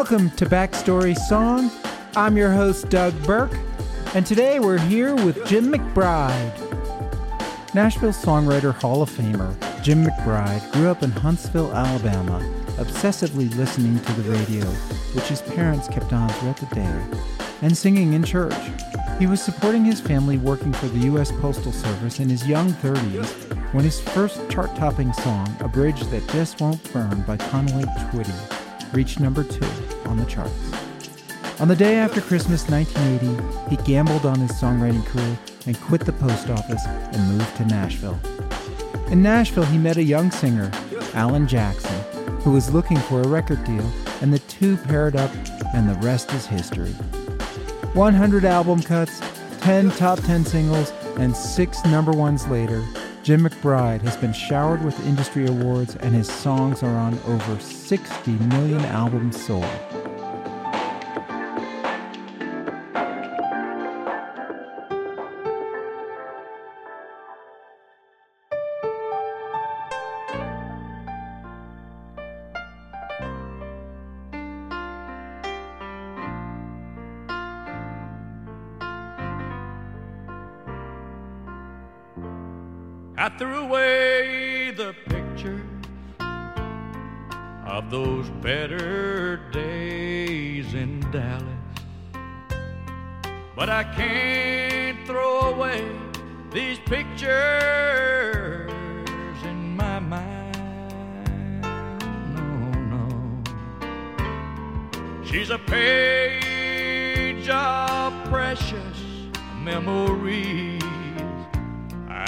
Welcome to Backstory Song. I'm your host, Doug Burke, and today we're here with Jim McBride. Nashville Songwriter Hall of Famer Jim McBride grew up in Huntsville, Alabama, obsessively listening to the radio, which his parents kept on throughout the day, and singing in church. He was supporting his family working for the U.S. Postal Service in his young 30s when his first chart topping song, A Bridge That Just Won't Burn by Conway Twitty, reached number two on the charts. On the day after Christmas 1980, he gambled on his songwriting career and quit the post office and moved to Nashville. In Nashville, he met a young singer, Alan Jackson, who was looking for a record deal, and the two paired up, and the rest is history. 100 album cuts, 10 top 10 singles, and six number ones later, Jim McBride has been showered with industry awards, and his songs are on over 60 million albums sold. I threw away the picture of those better days in Dallas. But I can't throw away these pictures in my mind. No, no. She's a page of precious memories.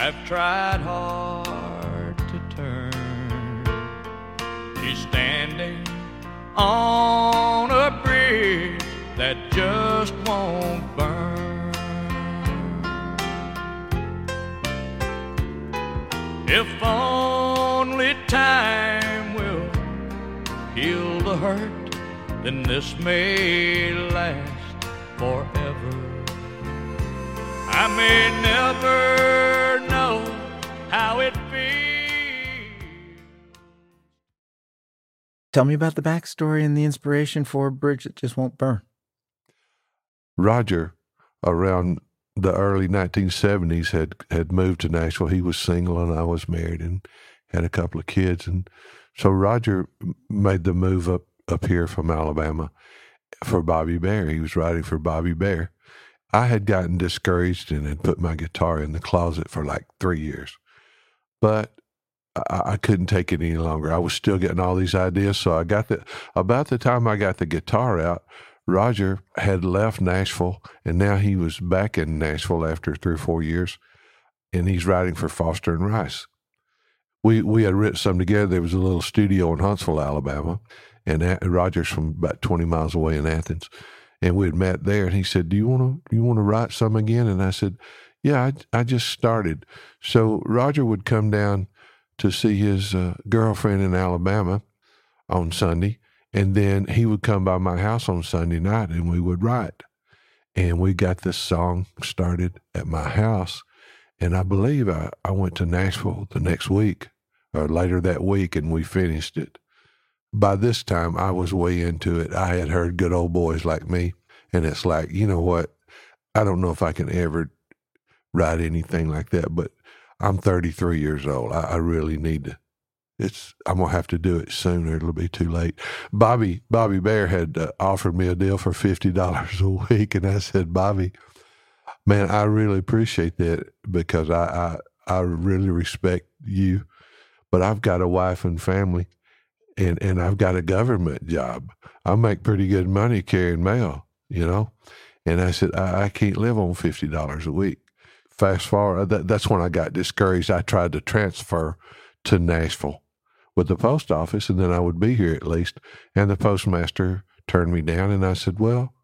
I've tried hard to turn. She's standing on a bridge that just won't burn. If only time will heal the hurt, then this may last forever. I may never Tell me about the backstory and the inspiration for a bridge that just won't burn. Roger, around the early 1970s, had had moved to Nashville. He was single, and I was married, and had a couple of kids. And so Roger made the move up up here from Alabama for Bobby Bare. He was writing for Bobby Bare. I had gotten discouraged and had put my guitar in the closet for like three years, but I, I couldn't take it any longer. I was still getting all these ideas, so I got the about the time I got the guitar out. Roger had left Nashville, and now he was back in Nashville after three or four years, and he's writing for Foster and Rice. We we had written some together. There was a little studio in Huntsville, Alabama, and Roger's from about twenty miles away in Athens, and we had met there. And he said, "Do you want to you want to write some again?" And I said, "Yeah, I I just started." So Roger would come down to see his uh, girlfriend in Alabama on Sunday, and then he would come by my house on Sunday night, and we would write. And we got this song started at my house, and I believe I, I went to Nashville the next week or later that week, and we finished it. By this time, I was way into it. I had heard good old boys like me, and it's like, you know what? I don't know if I can ever write anything like that, but I'm 33 years old. I, I really need to. It's I'm gonna have to do it sooner. It'll be too late. Bobby Bobby Bare had uh, offered me a deal for fifty dollars a week, and I said, Bobby, man, I really appreciate that because I I, I really respect you, but I've got a wife and family, and and I've got a government job. I make pretty good money carrying mail, you know, And I said, I, I can't live on fifty dollars a week. Fast forward, that, that's when I got discouraged. I tried to transfer to Nashville with the post office, and then I would be here at least. And the postmaster turned me down, and I said, "Well,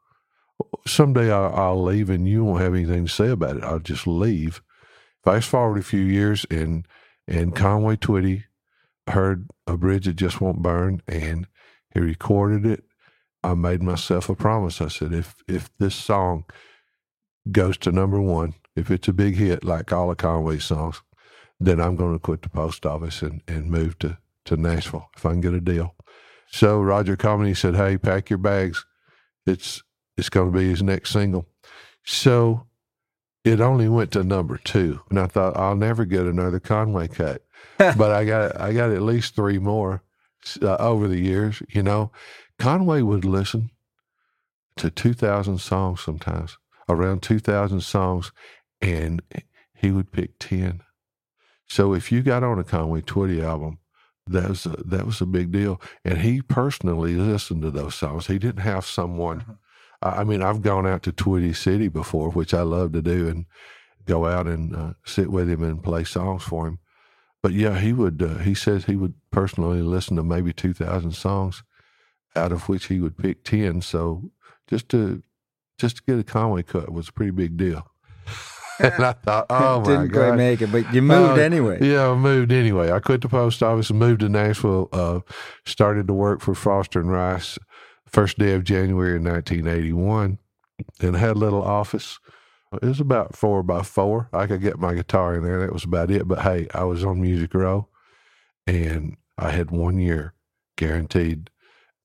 someday I'll, I'll leave, and you won't have anything to say about it. I'll just leave." Fast forward a few years, and and Conway Twitty heard a bridge that just won't burn, and he recorded it. I made myself a promise. I said, if if this song goes to number one, if it's a big hit like all of Conway's songs, then I'm going to quit the post office and, and move to, to Nashville if I can get a deal. So Roger. He said, "Hey, pack your bags. It's it's going to be his next single." So it only went to number two, and I thought I'll never get another Conway cut, but I got I got at least three more uh, over the years. You know, Conway would listen to two thousand songs sometimes, around two thousand songs, and he would pick ten. So if you got on a Conway Twitty album, that was a, that was a big deal, and he personally listened to those songs. He didn't have someone. Mm-hmm I mean, I've gone out to Twitty City before, which I love to do, and go out and uh, sit with him and play songs for him. But yeah, he would. Uh, he says he would personally listen to maybe two thousand songs, out of which he would pick ten. So just to just to get a Conway cut was a pretty big deal. And I thought, oh my Didn't god, quite make it, but you moved Uh, anyway. Yeah, I moved anyway. I quit the post office and moved to Nashville. Uh, started to work for Foster and Rice first day of January in 1981, and had a little office. It was about four by four. I could get my guitar in there. That was about it. But hey, I was on Music Row, and I had one year guaranteed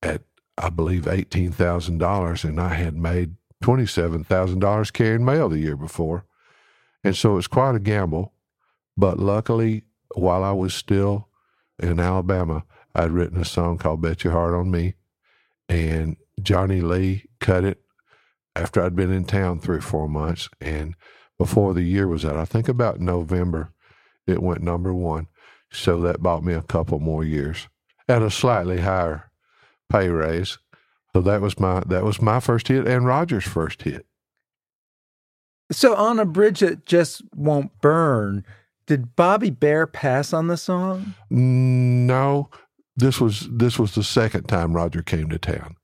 at I believe eighteen thousand dollars, and I had made twenty seven thousand dollars carrying mail the year before, and so it was quite a gamble. But luckily, while I was still in Alabama, I'd written a song called "Bet Your Heart on Me," and Johnny Lee cut it after I'd been in town three or four months, and before the year was out, I think about November, it went number one. So that bought me a couple more years at a slightly higher pay raise. So that was my that was my first hit and Roger's first hit. So on a bridge that just won't burn, did Bobby Bare pass on the song? No, this was this was the second time Roger came to town.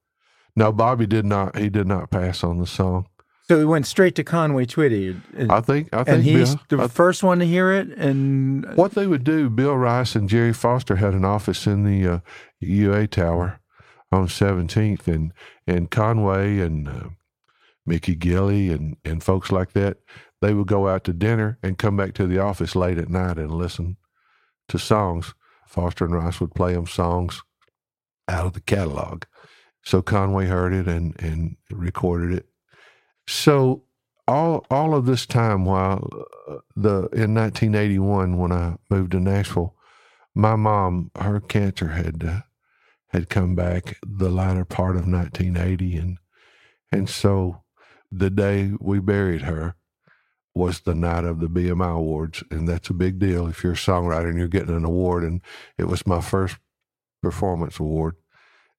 No, Bobby did not. He did not pass on the song. So he went straight to Conway Twitty, and, I think. I think. and he's Bill, the I- first one to hear it. And what they would do, Bill Rice and Jerry Foster had an office in the uh, UA Tower on 17th, and and Conway and uh, Mickey Gilley and and folks like that, they would go out to dinner and come back to the office late at night and listen to songs. Foster and Rice would play them songs out of the catalog. So Conway heard it and and recorded it. So all all of this time while uh, the in 1981 when I moved to Nashville, my mom her cancer had uh, had come back the latter part of 1980 and and so the day we buried her was the night of the BMI awards and that's a big deal if you're a songwriter and you're getting an award and it was my first performance award.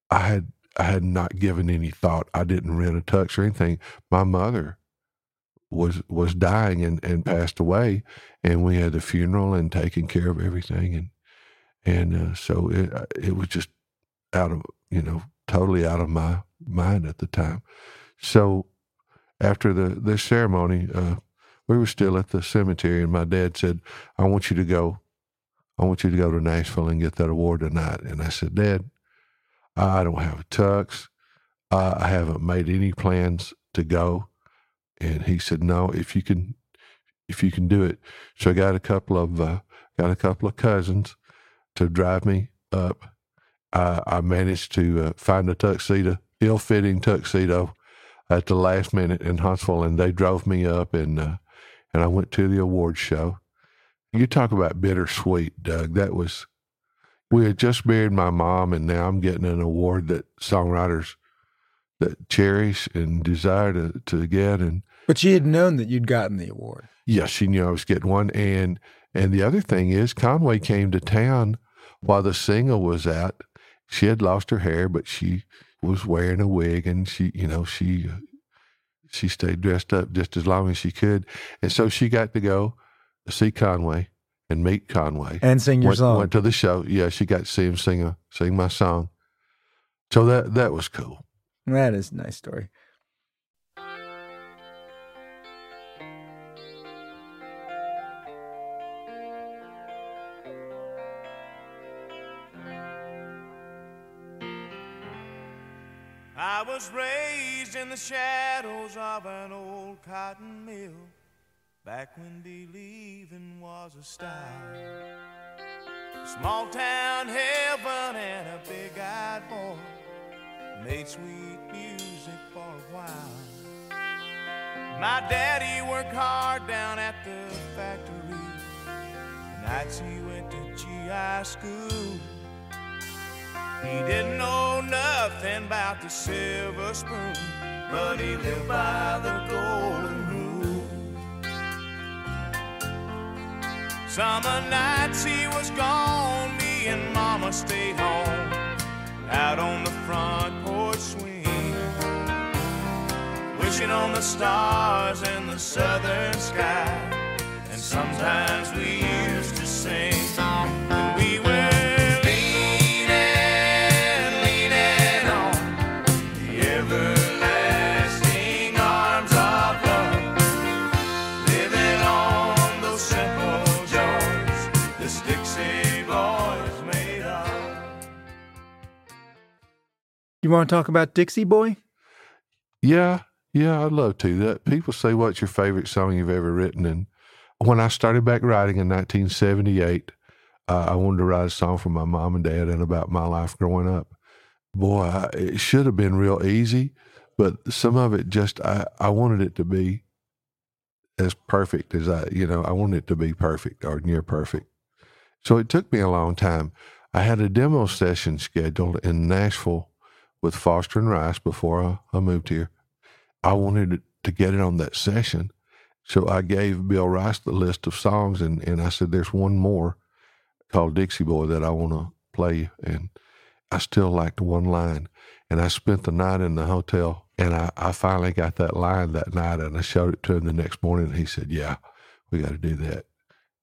I had I had not given any thought. I didn't rent a tux or anything. My mother was was dying and, and passed away, and we had the funeral and taking care of everything, and and uh, so it uh, it was just out of you know totally out of my mind at the time. So after the this ceremony, uh, we were still at the cemetery, and my dad said, "I want you to go. I want you to go to Nashville and get that award tonight." And I said, "Dad." I don't have a tux. I haven't made any plans to go. And he said, no, if you can, if you can do it. So I got a couple of, uh, got a couple of cousins to drive me up. Uh, I managed to uh, find a tuxedo, ill-fitting tuxedo at the last minute in Huntsville, and they drove me up, and uh, and I went to the award show. You talk about bittersweet, Doug. That was we had just buried my mom, and now I'm getting an award that songwriters that cherish and desire to, to get. And but she had known that you'd gotten the award. yes, she knew I was getting one. And and the other thing is, Conway came to town while the single was out. She had lost her hair, but she was wearing a wig, and she, you know, she she stayed dressed up just as long as she could, and so she got to go see Conway and meet Conway And sing your went, song. Went to the show. Yeah, she got to see him sing a sing my song. So that that was cool. That is a nice story. Was raised in the shadows of an old cotton mill back when believing was a style. Small town heaven and a big eyed boy made sweet music for a while. My daddy worked hard down at the factory. Nights he went to GI school. He didn't know nothing about the silver spoon, but he lived by the golden rule. Summer nights he was gone, me and Mama stayed home, out on the front porch swing, wishing on the stars in the southern sky. And sometimes we want to talk about Dixie Boy? Yeah, yeah, I'd love to. That people say, "What's your favorite song you've ever written?" And when I started back writing in 1978, uh, I wanted to write a song for my mom and dad and about my life growing up. Boy, I, it should have been real easy, but some of it just I, I wanted it to be as perfect as I, you know, I wanted it to be perfect or near perfect. So it took me a long time. I had a demo session scheduled in Nashville with Foster and Rice before I, I moved here. I wanted to get it on that session. So I gave Bill Rice the list of songs and, and I said, there's one more called Dixie Boy that I want to play. And I still liked one line. And I spent the night in the hotel and I, I finally got that line that night and I showed it to him the next morning and he said, yeah, we got to do that.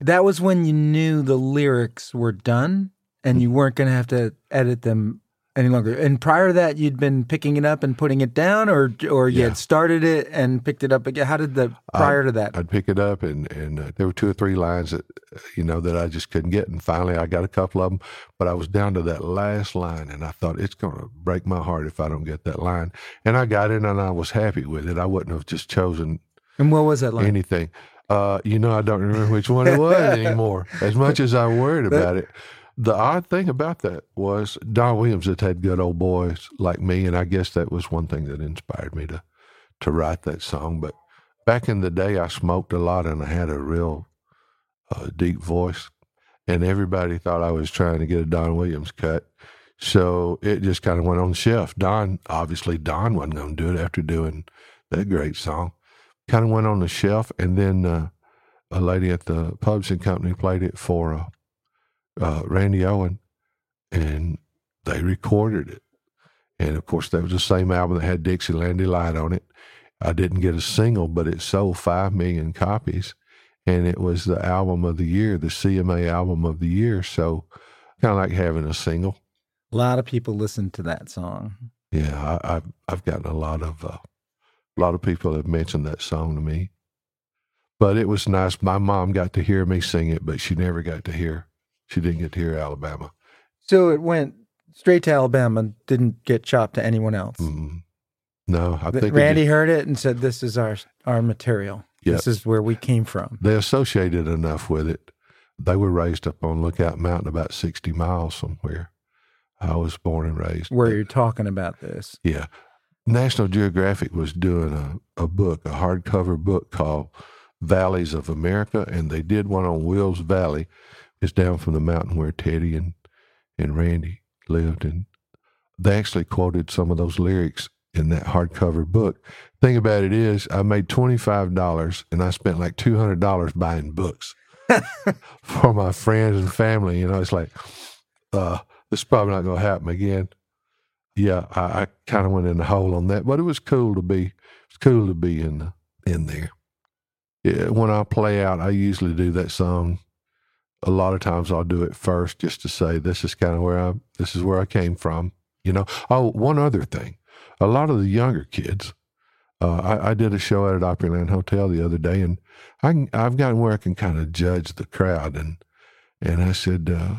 That was when you knew the lyrics were done and mm. you weren't going to have to edit them any longer. And prior to that, you'd been picking it up and putting it down, or or you Yeah. had started it and picked it up again. How did the prior to that? I'd pick it up, and and uh, there were two or three lines that you know that I just couldn't get, and finally I got a couple of them, but I was down to that last line, and I thought it's going to break my heart if I don't get that line, and I got it, and I was happy with it. I wouldn't have just chosen and what was that line? anything. Uh, you know, I don't remember which one it was anymore. As much as I worried about it, the odd thing about that was Don Williams had had good old boys like me, and I guess that was one thing that inspired me to to write that song. But back in the day, I smoked a lot, and I had a real uh, deep voice, and everybody thought I was trying to get a Don Williams cut. So it just kind of went on the shelf. Don, obviously, Don wasn't going to do it after doing that great song. Kind of went on the shelf, and then uh, a lady at the Pubs and company played it for uh, uh, Randy Owen, and they recorded it. And of course, that was the same album that had Dixieland Delight on it. I didn't get a single, but it sold five million copies, and it was the album of the year, the CMA album of the year. So, kind of like having a single. A lot of people listened to that song. Yeah, I, I've I've gotten a lot of uh, a lot of people have mentioned that song to me, but it was nice. My mom got to hear me sing it, but she never got to hear. She didn't get to hear Alabama. So it went straight to Alabama, didn't get chopped to anyone else. Mm. No, I think Randy just- heard it and said, "This is our our material. Yes. This is where we came from." they associated enough with it. They were raised up on Lookout Mountain, about sixty miles somewhere. I was born and raised. Where you're talking about this. Yeah. National Geographic was doing a, a book, a hardcover book called Valleys of America, and they did one on Wills Valley. It's down from the mountain where Teddy and, and Randy lived. And they actually quoted some of those lyrics in that hardcover book. Thing about it is, I made $25 and I spent like $200 buying books for my friends and family. You know, it's like, uh, this is probably not going to happen again yeah, I, I kind of went in the hole on that, but it was cool to be it's cool to be in the, in there. Yeah, when I play out, I usually do that song. A lot of times I'll do it first just to say this is kind of where I this is where I came from. You know. Oh, one other thing, a lot of the younger kids. Uh, I, I did a show at an Opryland Hotel the other day, and I can, I've gotten where I can kind of judge the crowd, and and I said, uh,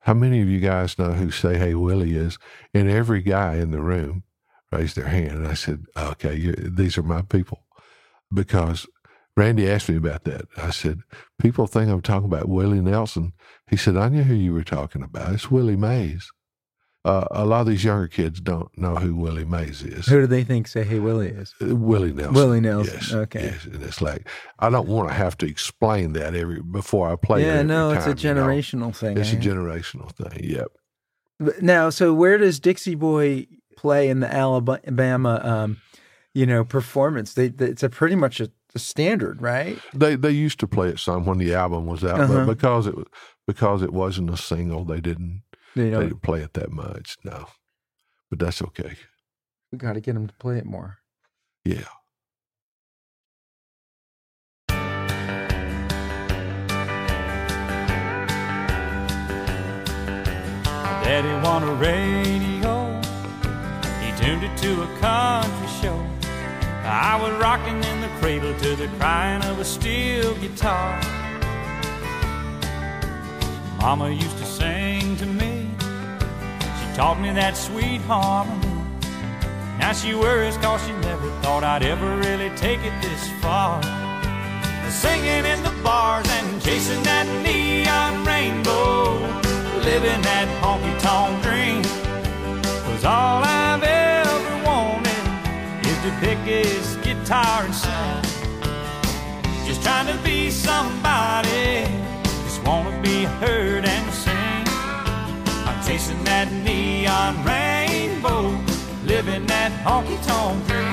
"How many of you guys know who Say Hey Willie is?" And every guy in the room raised their hand, and I said, "Okay, you, these are my people," because Randy asked me about that. I said, "People think I'm talking about Willie Nelson." He said, "I knew who you were talking about. It's Willie Mays." Uh, a lot of these younger kids don't know who Willie Mays is. Who do they think say Hey Willie is? Uh, Willie Nelson. Willie Nelson. Yes, Okay. Yes, and it's like I don't want to have to explain that every before I play. yeah, no, it's a time, you know? generational thing. It's a eh? generational thing. Yep. Now, so where does Dixie Boy play in the Alabama, um, you know, performance? They, they it's a pretty much a, a standard, right? They they used to play it some when the album was out, Uh-huh. but because it was because it wasn't a single, they didn't You they didn't play it that much. No, but that's okay. we got to get them to play it more. Yeah. Daddy won a radio. He tuned it to a country show. I was rocking in the cradle to the crying of a steel guitar. Mama used to sing to me. She taught me that sweet harmony. Now she worries cause she never thought I'd ever really take it this far. Singing in the bars and chasing that neon rainbow. Living that honky tonk dream. Was all I've ever to pick his guitar and sing. Just trying to be somebody. Just wanna be heard and sing. I'm chasing that neon rainbow. Living that honky tonk dream.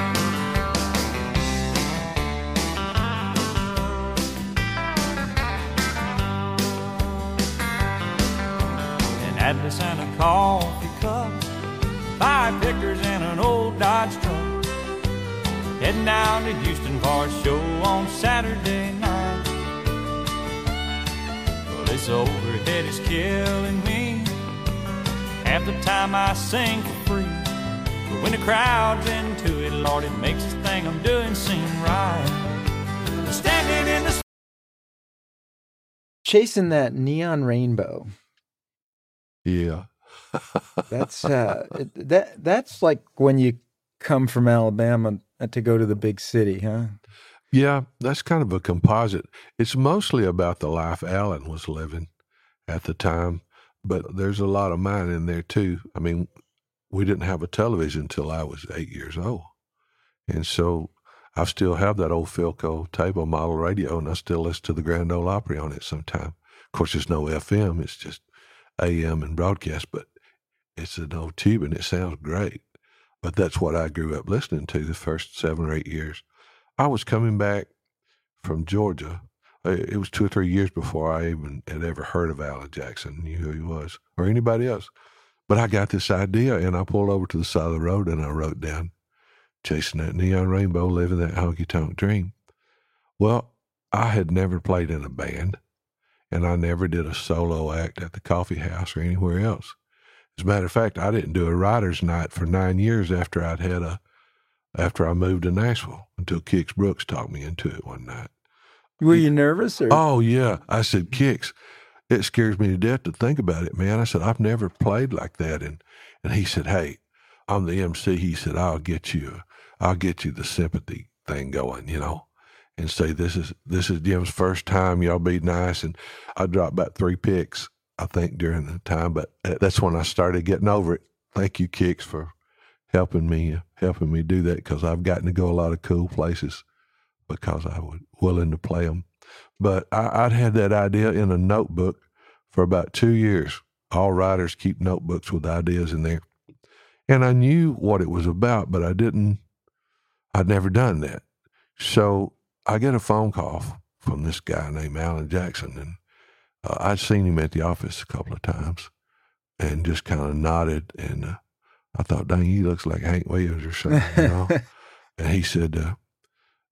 an atlas and a coffee cup, five pictures and an old Dodge truck. Heading down to Houston for a show on Saturday night. Well, this overhead is killing me. Half the time I sing for free. But when the crowd's into it, Lord, it makes this thing I'm doing seem right. Standing in the Chasing that neon rainbow. Yeah. That's uh, that that's like when you come from Alabama to go to the big city, huh? Yeah, that's kind of a composite. It's mostly about the life Alan was living at the time, but there's a lot of mine in there too. I mean, we didn't have a television until I was eight years old. And so I still have that old Philco table model radio, and I still listen to the Grand Ole Opry on it sometime. Of course, there's no FM, it's just AM and broadcast, but it's an old tube and it sounds great. But that's what I grew up listening to the first seven or eight years. I was coming back from Georgia. Uh, It was two or three years before I even had ever heard of Alan Jackson, knew who he was, or anybody else. But I got this idea, and I pulled over to the side of the road, and I wrote down, "Chasing that neon rainbow, living that honky tonk dream." Well, I had never played in a band, and I never did a solo act at the coffee house or anywhere else. As a matter of fact, I didn't do a writer's night for nine years after I'd had a after I moved to Nashville until Kix Brooks talked me into it one night. Were you nervous or? Oh yeah, I said Kix. It scares me to death to think about it, man. I said I've never played like that, and and he said, Hey, I'm the MC. He said I'll get you, I'll get you the sympathy thing going, you know, and say this is this is Jim's first time. Y'all be nice, and I dropped about three picks, I think, during the time, but uh, that's when I started getting over it. Thank you, Kix, for helping me helping me do that because I've gotten to go a lot of cool places because I was willing to play them. But I, I'd had that idea in a notebook for about two years. All writers keep notebooks with ideas in there. And I knew what it was about, but I didn't, I'd never done that. So I get a phone call from this guy named Alan Jackson. And uh, I'd seen him at the office a couple of times and just kind of nodded. And uh, I thought, dang, he looks like Hank Williams or something, you know? and he said, uh,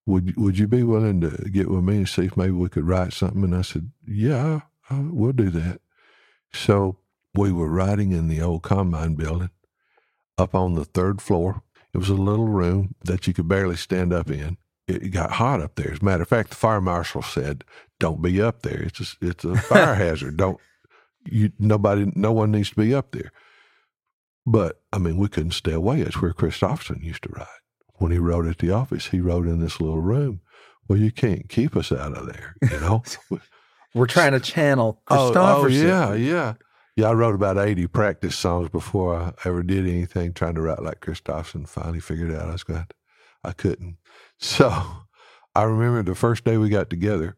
"Would would you be willing to get with me and see if maybe we could write something?" And I said, "Yeah, I, we'll do that." So we were writing in the old combine building up on the third floor. It was a little room that you could barely stand up in. It got hot up there. As a matter of fact, the fire marshal said, "Don't be up there. It's a, it's a fire hazard. Don't you? Nobody, no one needs to be up there." But I mean, we couldn't stay away. It's where Kristofferson used to write. When he wrote at the office, he wrote in this little room. Well, you can't keep us out of there, you know. We're trying to channel Oh, oh, yeah, yeah. Yeah, I wrote about 80 practice songs before I ever did anything trying to write like Kristofferson. Finally figured out I was going to, I couldn't. So I remember the first day we got together,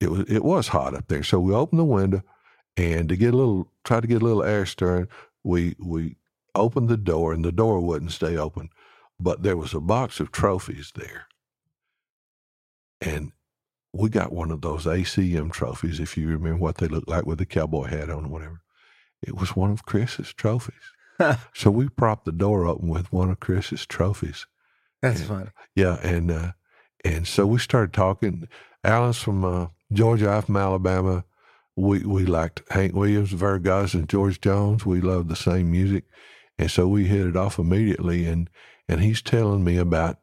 it was, it was hot up there. So we opened the window and to get a little, try to get a little air stirring, we, we opened the door and the door wouldn't stay open, but there was a box of trophies there. And we got one of those ACM trophies, if you remember what they looked like with the cowboy hat on or whatever. It was one of Chris's trophies. so we propped the door open with one of Chris's trophies. That's Yeah. funny. Yeah, and uh, and so we started talking. Alan's from uh, Georgia, I'm from Alabama. We we liked Hank Williams, Vergas, and George Jones. We loved the same music, and so we hit it off immediately. And and he's telling me about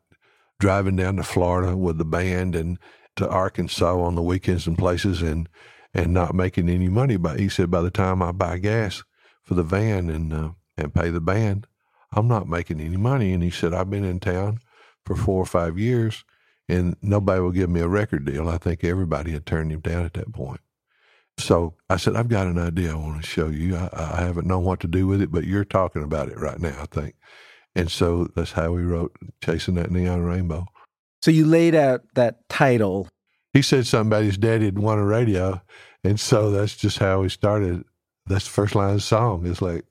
driving down to Florida with the band and to Arkansas on the weekends and places, and and not making any money. But he said by the time I buy gas for the van and uh, and pay the band, I'm not making any money. And he said I've been in town for four or five years, and nobody will give me a record deal. I think everybody had turned him down at that point. So I said, I've got an idea I want to show you. I, I haven't known what to do with it, but you're talking about it right now, I think. And so that's how we wrote Chasing That Neon Rainbow. So you laid out that title. He said something about his daddy had won a radio. And so that's just how we started. That's the first line of the song. It's like,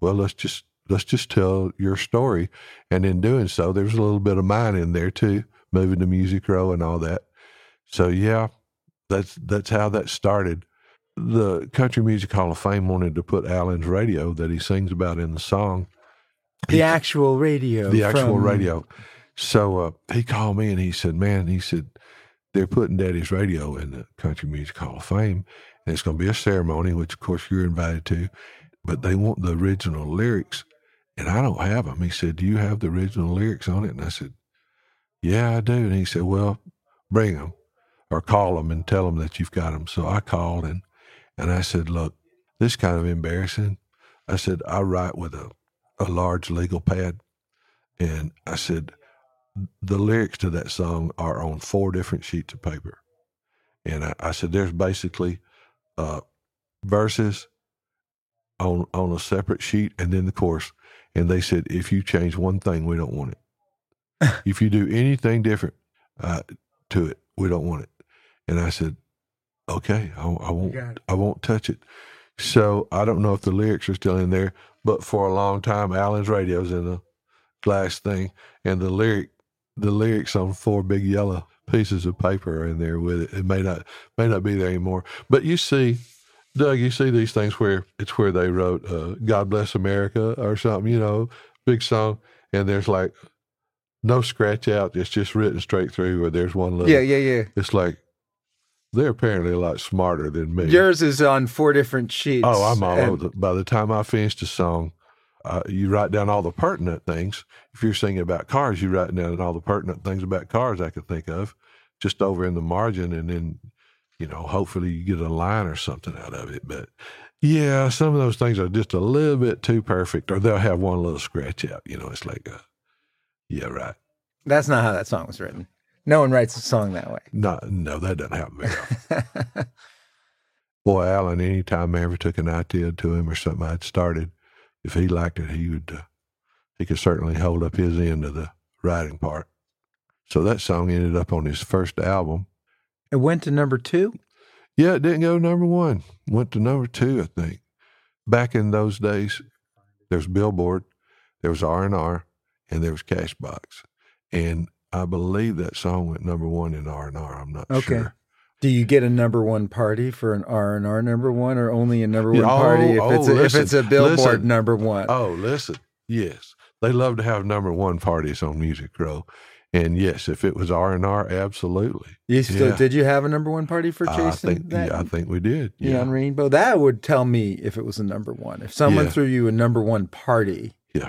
well, let's just let's just tell your story. And in doing so, there's a little bit of mine in there too, moving to Music Row and all that. So yeah, that's that's how that started. The Country Music Hall of Fame wanted to put Alan's radio that he sings about in the song The actual radio. the actual from- radio. So uh, he called me and he said, "Man," he said, "they're putting Daddy's radio in the Country Music Hall of Fame, and it's going to be a ceremony, which of course you're invited to, but they want the original lyrics, and I don't have them." He said, "Do you have the original lyrics on it?" And I said, "Yeah, I do." And he said, "Well, bring them, or call them and tell them that you've got them." So I called and and I said, "Look, this is kind of embarrassing." I said, "I write with a a large legal pad." And I said, the lyrics to that song are on four different sheets of paper. And I, I said, there's basically uh, verses on on a separate sheet and then the chorus. And they said, if you change one thing, we don't want it. if you do anything different uh, to it, we don't want it. And I said, okay, I, I won't. I won't touch it. So I don't know if the lyrics are still in there, but for a long time, Alan's radio's in the glass thing, and the lyric, the lyrics on four big yellow pieces of paper are in there with it. It may not may not be there anymore, but you see, Doug, you see these things where it's where they wrote uh, "God Bless America" or something, you know, big song, and there's like no scratch out. It's just written straight through, or there's one little. Yeah, yeah, yeah. It's like they're apparently a lot smarter than me. Yours is on four different sheets. Oh, I'm all and- over. The, by the time I finished a song, uh, you write down all the pertinent things. If you're singing about cars, you write down all the pertinent things about cars I could think of, just over in the margin, and then, you know, hopefully you get a line or something out of it. But yeah, some of those things are just a little bit too perfect, or they'll have one little scratch out. You know, it's like, uh, yeah, right. That's not how that song was written. No one writes a song that way. No, no, that doesn't happen very often. Boy, Alan, anytime I ever took an idea to him or something I'd started, if he liked it, he would, uh, he could certainly hold up his end of the writing part. So that song ended up on his first album. It went to number two. Yeah, it didn't go number one. Went to number two, I think. Back in those days, there was Billboard, there was R and R, and there was Cashbox, and I believe that song went number one in R and R. I'm not Okay. sure. Do you get a number one party for an R and R number one, or only a number one oh, party if oh, it's a, listen, if it's a Billboard listen. number one? Oh, listen. Yes. They love to have number one parties on Music Row. And yes, if it was R and R, absolutely. You still Yeah. did you have a number one party for I chasing think that? yeah, I think we did. Yeah, Yeah, on Rainbow. That would tell me if it was a number one. If someone Yeah. threw you a number one party. Yeah.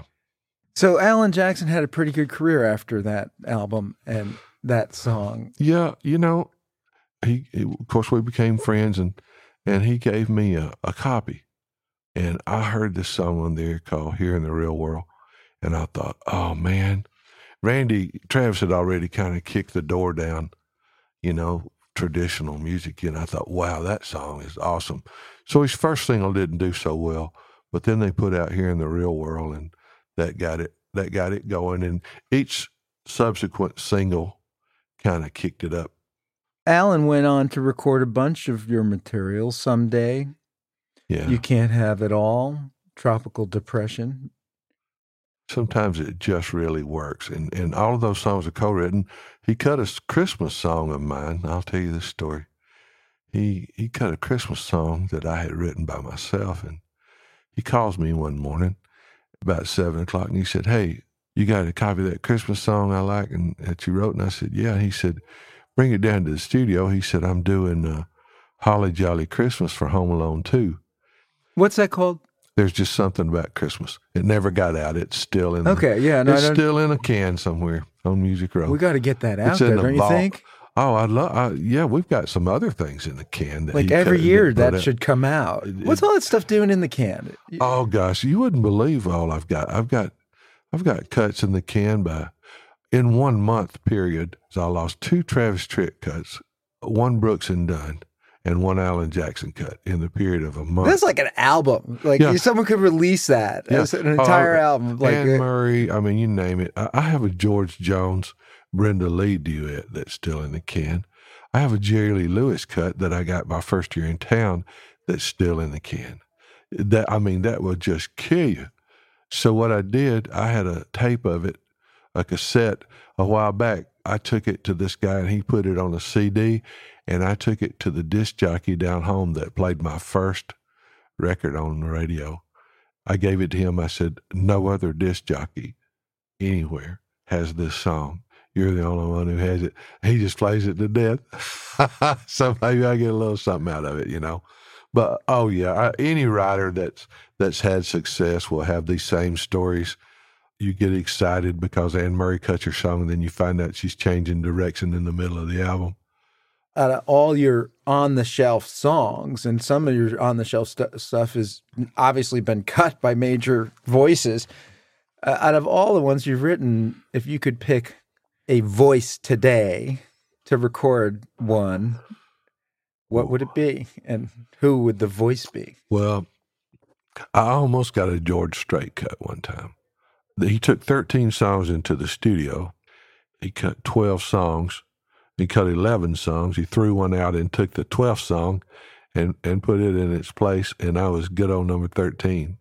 So Alan Jackson had a pretty good career after that album and that song. yeah. You know, he, he of course we became friends, and and he gave me a, a copy, and I heard this song on there called "Here in the Real World," and I thought, oh man, Randy Travis had already kind of kicked the door down, you know, traditional music, and I thought, wow, that song is awesome. So his first single didn't do so well, but then they put out "Here in the Real World," and that got it that got it going, and each subsequent single kind of kicked it up. Alan went on to record a bunch of your material someday. Yeah. You can't have it all. Tropical depression. Sometimes it just really works. And and all of those songs are co-written. He cut a Christmas song of mine. I'll tell you this story. He he cut a Christmas song that I had written by myself, and he calls me one morning about seven o'clock, and he said, "Hey, you got a copy of that Christmas song I like and that you wrote?" And I said, "Yeah." He said, "Bring it down to the studio." He said, "I'm doing uh, Holly Jolly Christmas for Home Alone 2. What's that called? There's just something about Christmas. It never got out. It's still in. the- Okay, yeah, no, it's still in a can somewhere on Music Row. We got to get that out It's there, the don't you vault. think? oh, I love. I, yeah, we've got some other things in the can. That Like every year that out. should come out. What's all that stuff doing in the can? Oh gosh, you wouldn't believe all I've got. I've got, I've got cuts in the can by, in one month period. So I lost two Travis Tritt cuts, one Brooks and Dunn, and one Alan Jackson cut in the period of a month. That's like an album. Like Yeah. someone could release that Yeah. as an entire Oh, album. Like Anne uh, Murray. I mean, you name it. I, I have a George Jones, Brenda Lee duet that's still in the can. I have a Jerry Lee Lewis cut that I got my first year in town that's still in the can. That I mean, that would just kill you. So what I did, I had a tape of it, a cassette a while back. I took it to this guy and he put it on a CD, and I took it to the disc jockey down home that played my first record on the radio. I gave it to him. I said, No other disc jockey anywhere has this song. You're the only one who has it. He just plays it to death. so maybe I get a little something out of it, you know. But oh yeah, I, any writer that's that's had success will have these same stories. You get excited because Anne Murray cuts your song, and then you find out she's changing direction in the middle of the album. Out of all your on the shelf songs, and some of your on the shelf stu stuff has obviously been cut by major voices. Uh, out of all the ones you've written, if you could pick a voice today to record one, what would it be, and who would the voice be? Well, I almost got a George Strait cut one time. He took 13 songs into the studio. He cut 12 songs. He cut 11 songs. He threw one out and took the 12th song and, and put it in its place. And I was good on number 13.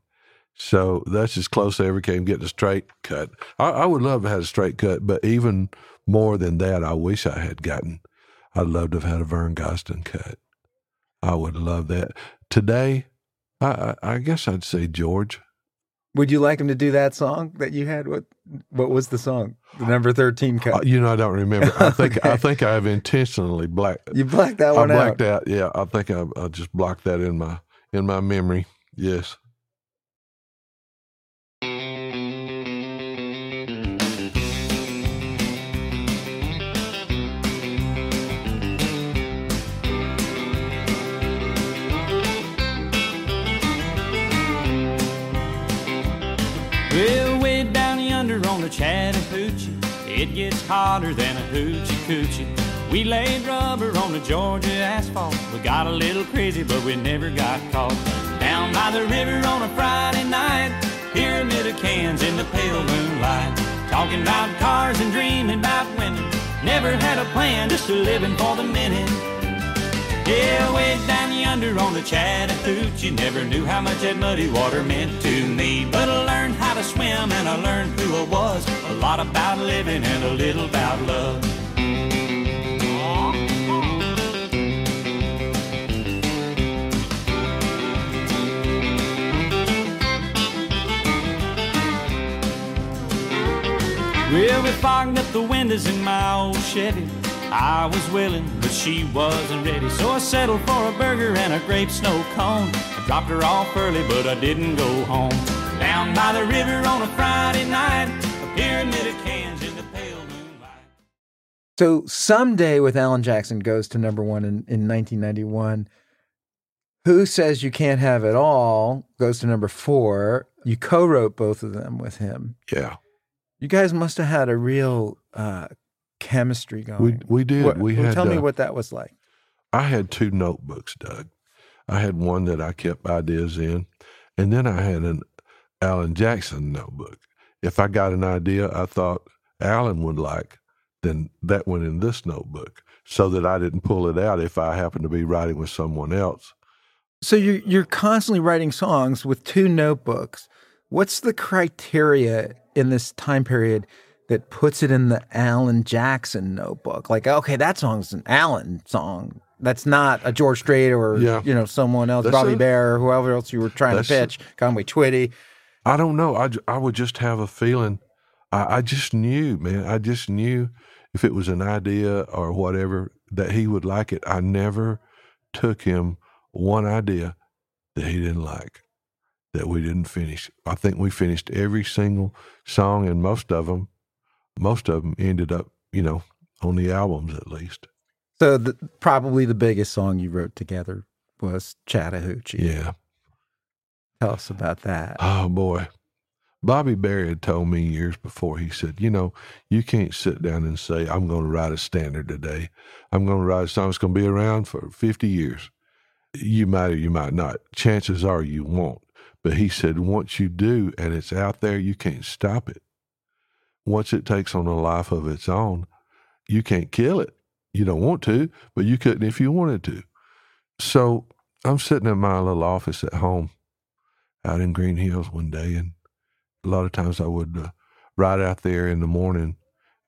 So that's as close I ever came getting a Strait cut. I, I would love to have a Strait cut, but even more than that, I wish I had gotten. I'd love to have had a Vern Gosdin cut. I would love that. Today, I, I guess I'd say George. Would you like him to do that song that you had? What What was the song? The number thirteen Uh, cut. you know, I don't remember. I think I think I've intentionally blacked. You blacked that I one out. blacked out. Yeah, I think I, I just blocked that in my in my memory. Yes. Hotter than a hoochie coochie. We laid rubber on the Georgia asphalt. We got a little crazy, but we never got caught. Down by the river on a Friday night, pyramid of cans in the pale moonlight. Talking about cars and dreaming about women. Never had a plan, just a living for the minute. Yeah, way down yonder on the Chattahoochee, never knew how much that muddy water meant to me. But I learned how to swim and I learned who I was. A lot about living and a little about love. Well, we fogged up the windows in my old Chevy. I was willing, but she wasn't ready. So I settled for a burger and a grape snow cone. I dropped her off early, but I didn't go home. Down by the river on a Friday night, a pyramid of cans in the pale moonlight. So someday with Alan Jackson goes to number one in, in 1991. Who says you can't have it all goes to number four. You co-wrote both of them with him. Yeah, You guys must have had a real uh, chemistry going. we we did. What- we well, had. tell me uh, what that was like. I had two notebooks, Doug. I had one that I kept ideas in, and then I had an Alan Jackson notebook. If I got an idea I thought Alan would like, then that went in this notebook so that I didn't pull it out if I happened to be writing with someone else. So you're you're constantly writing songs with two notebooks. What's the criteria in this time period that puts it in the Alan Jackson notebook? Like, okay, that song's an Alan song. That's not a George Strait or Yeah. you know someone else, That's Bobby it. Bare or whoever else you were trying to pitch, Conway Twitty. I don't know. I, I would just have a feeling. I, I just knew, man. I just knew if it was an idea or whatever that he would like it. I never took him one idea that he didn't like, that we didn't finish. I think we finished every single song, and most of them, most of them ended up, you know, on the albums at least. So the, probably the biggest song you wrote together was Chattahoochee. Yeah. Tell us about that. Oh boy. Bobby Bare had told me years before, he said, You know, you can't sit down and say, I'm going to write a standard today. I'm going to write a song that's going to be around for 50 years. You might or you might not. Chances are you won't. But he said, Once you do and it's out there, you can't stop it. Once it takes on a life of its own, you can't kill it. You don't want to, but you couldn't if you wanted to. So I'm sitting in my little office at home out in Green Hills one day, and a lot of times I would uh, ride out there in the morning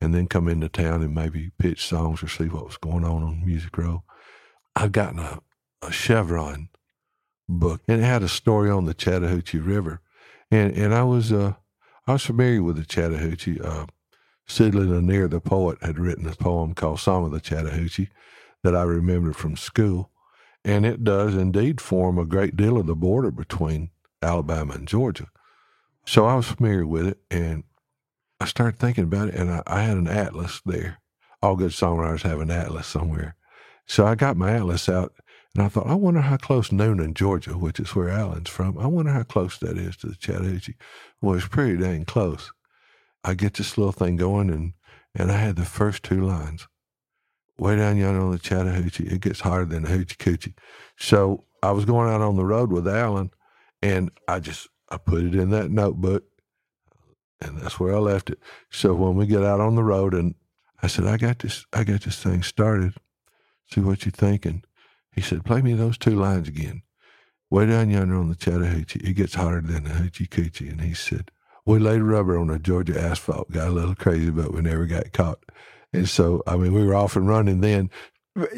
and then come into town and maybe pitch songs or see what was going on on Music Row. I'd gotten a, a Chevron book, and it had a story on the Chattahoochee River, and and I was uh I was familiar with the Chattahoochee. Uh, Sidney Lanier, the poet, had written a poem called "Song of the Chattahoochee" that I remembered from school, and it does indeed form a great deal of the border between Alabama and Georgia. So I was familiar with it, and I started thinking about it, and I, I had an atlas there. All good songwriters have an atlas somewhere. So I got my atlas out, and I thought, I wonder how close Newnan, Georgia, which is where Alan's from, I wonder how close that is to the Chattahoochee. Well, it's pretty dang close. I get this little thing going, and, and I had the first two lines. Way down yonder on the Chattahoochee, it gets hotter than the Hoochie Coochie. So I was going out on the road with Alan, and I just I put it in that notebook, and that's where I left it. So when we get out on the road, and I said, I got this, I got this thing started. See what you're thinking. He said, play me those two lines again. Way down yonder on the Chattahoochee, it gets hotter than the Hoochie Coochie. And he said, we laid rubber on a Georgia asphalt, got a little crazy, but we never got caught. And so, I mean, we were off and running then.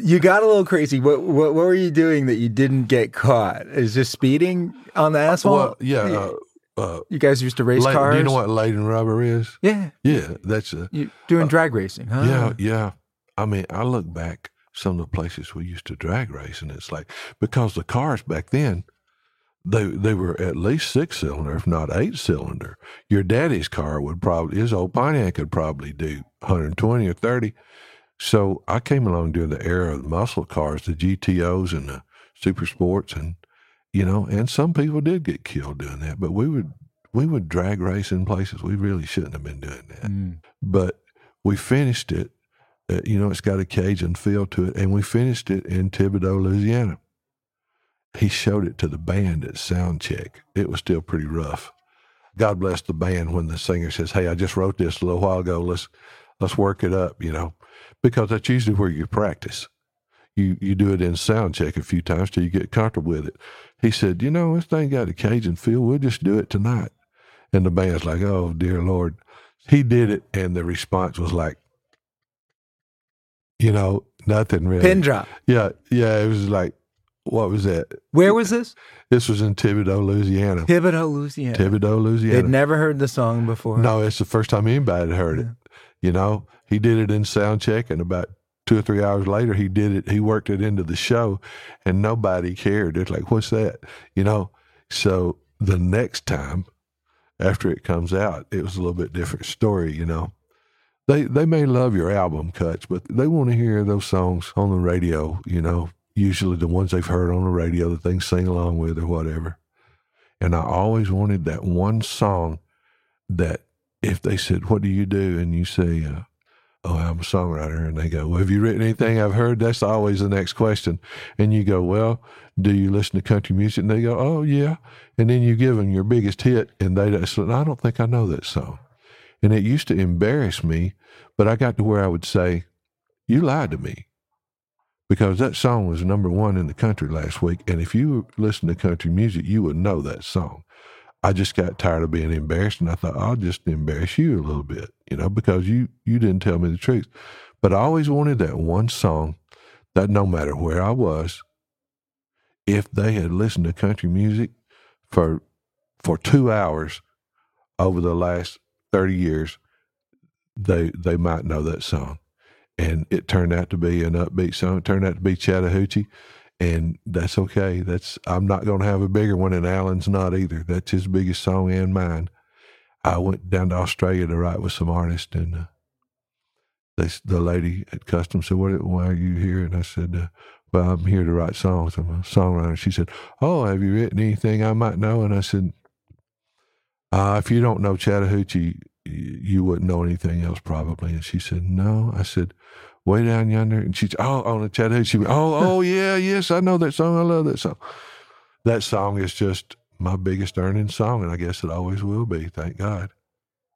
You got a little crazy. What, what what were you doing that you didn't get caught? Is just speeding on the asphalt? Well, yeah. Uh, uh, you guys used to race cars. do you know what laden rubber is? Yeah, Yeah, that's a you doing drag racing, huh? Yeah, yeah. I mean, I look back some of the places we used to drag race, and it's like because the cars back then, they they were at least six cylinder, if not eight cylinder. Your daddy's car would probably his old Pontiac could probably do 120 or 30. So I came along during the era of the muscle cars, the GTOs and the super sports, and you know, and some people did get killed doing that. But we would we would drag race in places we really shouldn't have been doing that Mm. but we finished it. Uh, you know, it's got a Cajun feel to it, and we finished it in Thibodaux, Louisiana. He showed it to the band at sound check. It was still pretty rough. God bless the band when the singer says, "Hey, I just wrote this a little while ago. Let's let's work it up," you know, because that's usually where you practice. You you do it in sound check a few times till you get comfortable with it. He said, "You know, this thing got a Cajun feel. We'll just do it tonight." And the band's like, "Oh dear Lord." He did it, and the response was like, you know, nothing really. Pin drop. Yeah, yeah. It was like, what was that? Where was this? This was in Thibodaux, Louisiana. Thibodaux, Louisiana. Thibodaux, Louisiana. They'd never heard the song before. No, it's the first time anybody had heard it. You know, he did it in sound check, and about two or three hours later, he did it. He worked it into the show, and nobody cared. It's like, what's that? You know. So the next time, after it comes out, it was a little bit different story. You know, they they may love your album cuts, but they want to hear those songs on the radio. You know, usually the ones they've heard on the radio that they sing along with or whatever. And I always wanted that one song that if they said, What do you do? and you say, uh, Oh, I'm a songwriter. And they go, Well, have you written anything I've heard? That's always the next question. And you go, Well, do you listen to country music? And they go, Oh, yeah. And then you give them your biggest hit, and they say, I don't think I know that song. And it used to embarrass me, but I got to where I would say, You lied to me because that song was number one in the country last week. And if you listen to country music, you would know that song. I just got tired of being embarrassed, and I thought I'll just embarrass you a little bit, you know, because you you didn't tell me the truth. But I always wanted that one song that no matter where I was, if they had listened to country music for for two hours over the last thirty years, they they might know that song and it turned out to be an upbeat song. It turned out to be Chattahoochee, and that's okay. That's I'm not going to have a bigger one, and Alan's not either. That's his biggest song and mine. I went down to Australia to write with some artists, and uh, they, the lady at Customs said, "What? Why are you here?" And I said, uh, "Well, I'm here to write songs. I'm a songwriter." She said, "Oh, have you written anything I might know?" And I said, uh, "If you don't know Chattahoochee, you wouldn't know anything else probably. And she said, no. I said, way down yonder. And she, oh, on the Chattahoochee. Oh, oh, yeah, yes, I know that song. I love that song. That song is just my biggest earning song, and I guess it always will be. Thank God.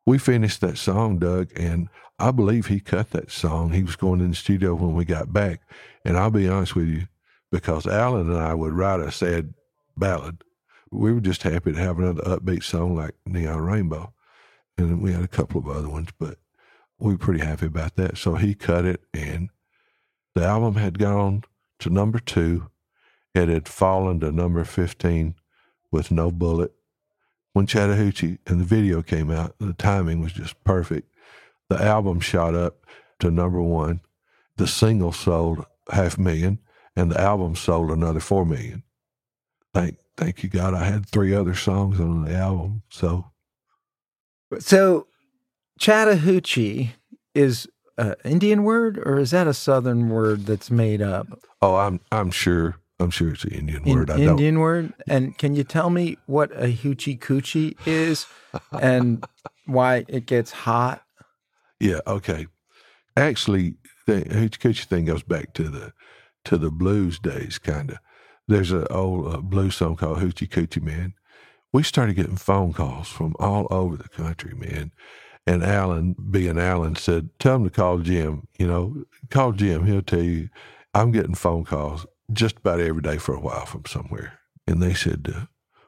We finished that song, Doug, and I believe he cut that song. He was going in the studio when we got back. And I'll be honest with you, because Alan and I would write a sad ballad. We were just happy to have another upbeat song like Neon Rainbow and we had a couple of other ones, but we were pretty happy about that. So he cut it, and the album had gone to number two. It had fallen to number 15 with No Bullet. When Chattahoochee and the video came out, the timing was just perfect. The album shot up to number one. The single sold half million, and the album sold another four million. Thank, thank you God, I had three other songs on the album, so so, Chattahoochee is an Indian word, or is that a Southern word that's made up? Oh, I'm I'm sure I'm sure it's an Indian In, word. I Indian word. And can you tell me what a hoochie coochie is, and why it gets hot? Yeah. Okay. Actually, the hoochie coochie thing goes back to the to the blues days, kind of. There's an old uh, blues song called Hoochie Coochie Man, we started getting phone calls from all over the country, man. And Alan, being Alan, said, Tell him to call Jim. You know, call Jim. He'll tell you. I'm getting phone calls just about every day for a while from somewhere. And they said, uh,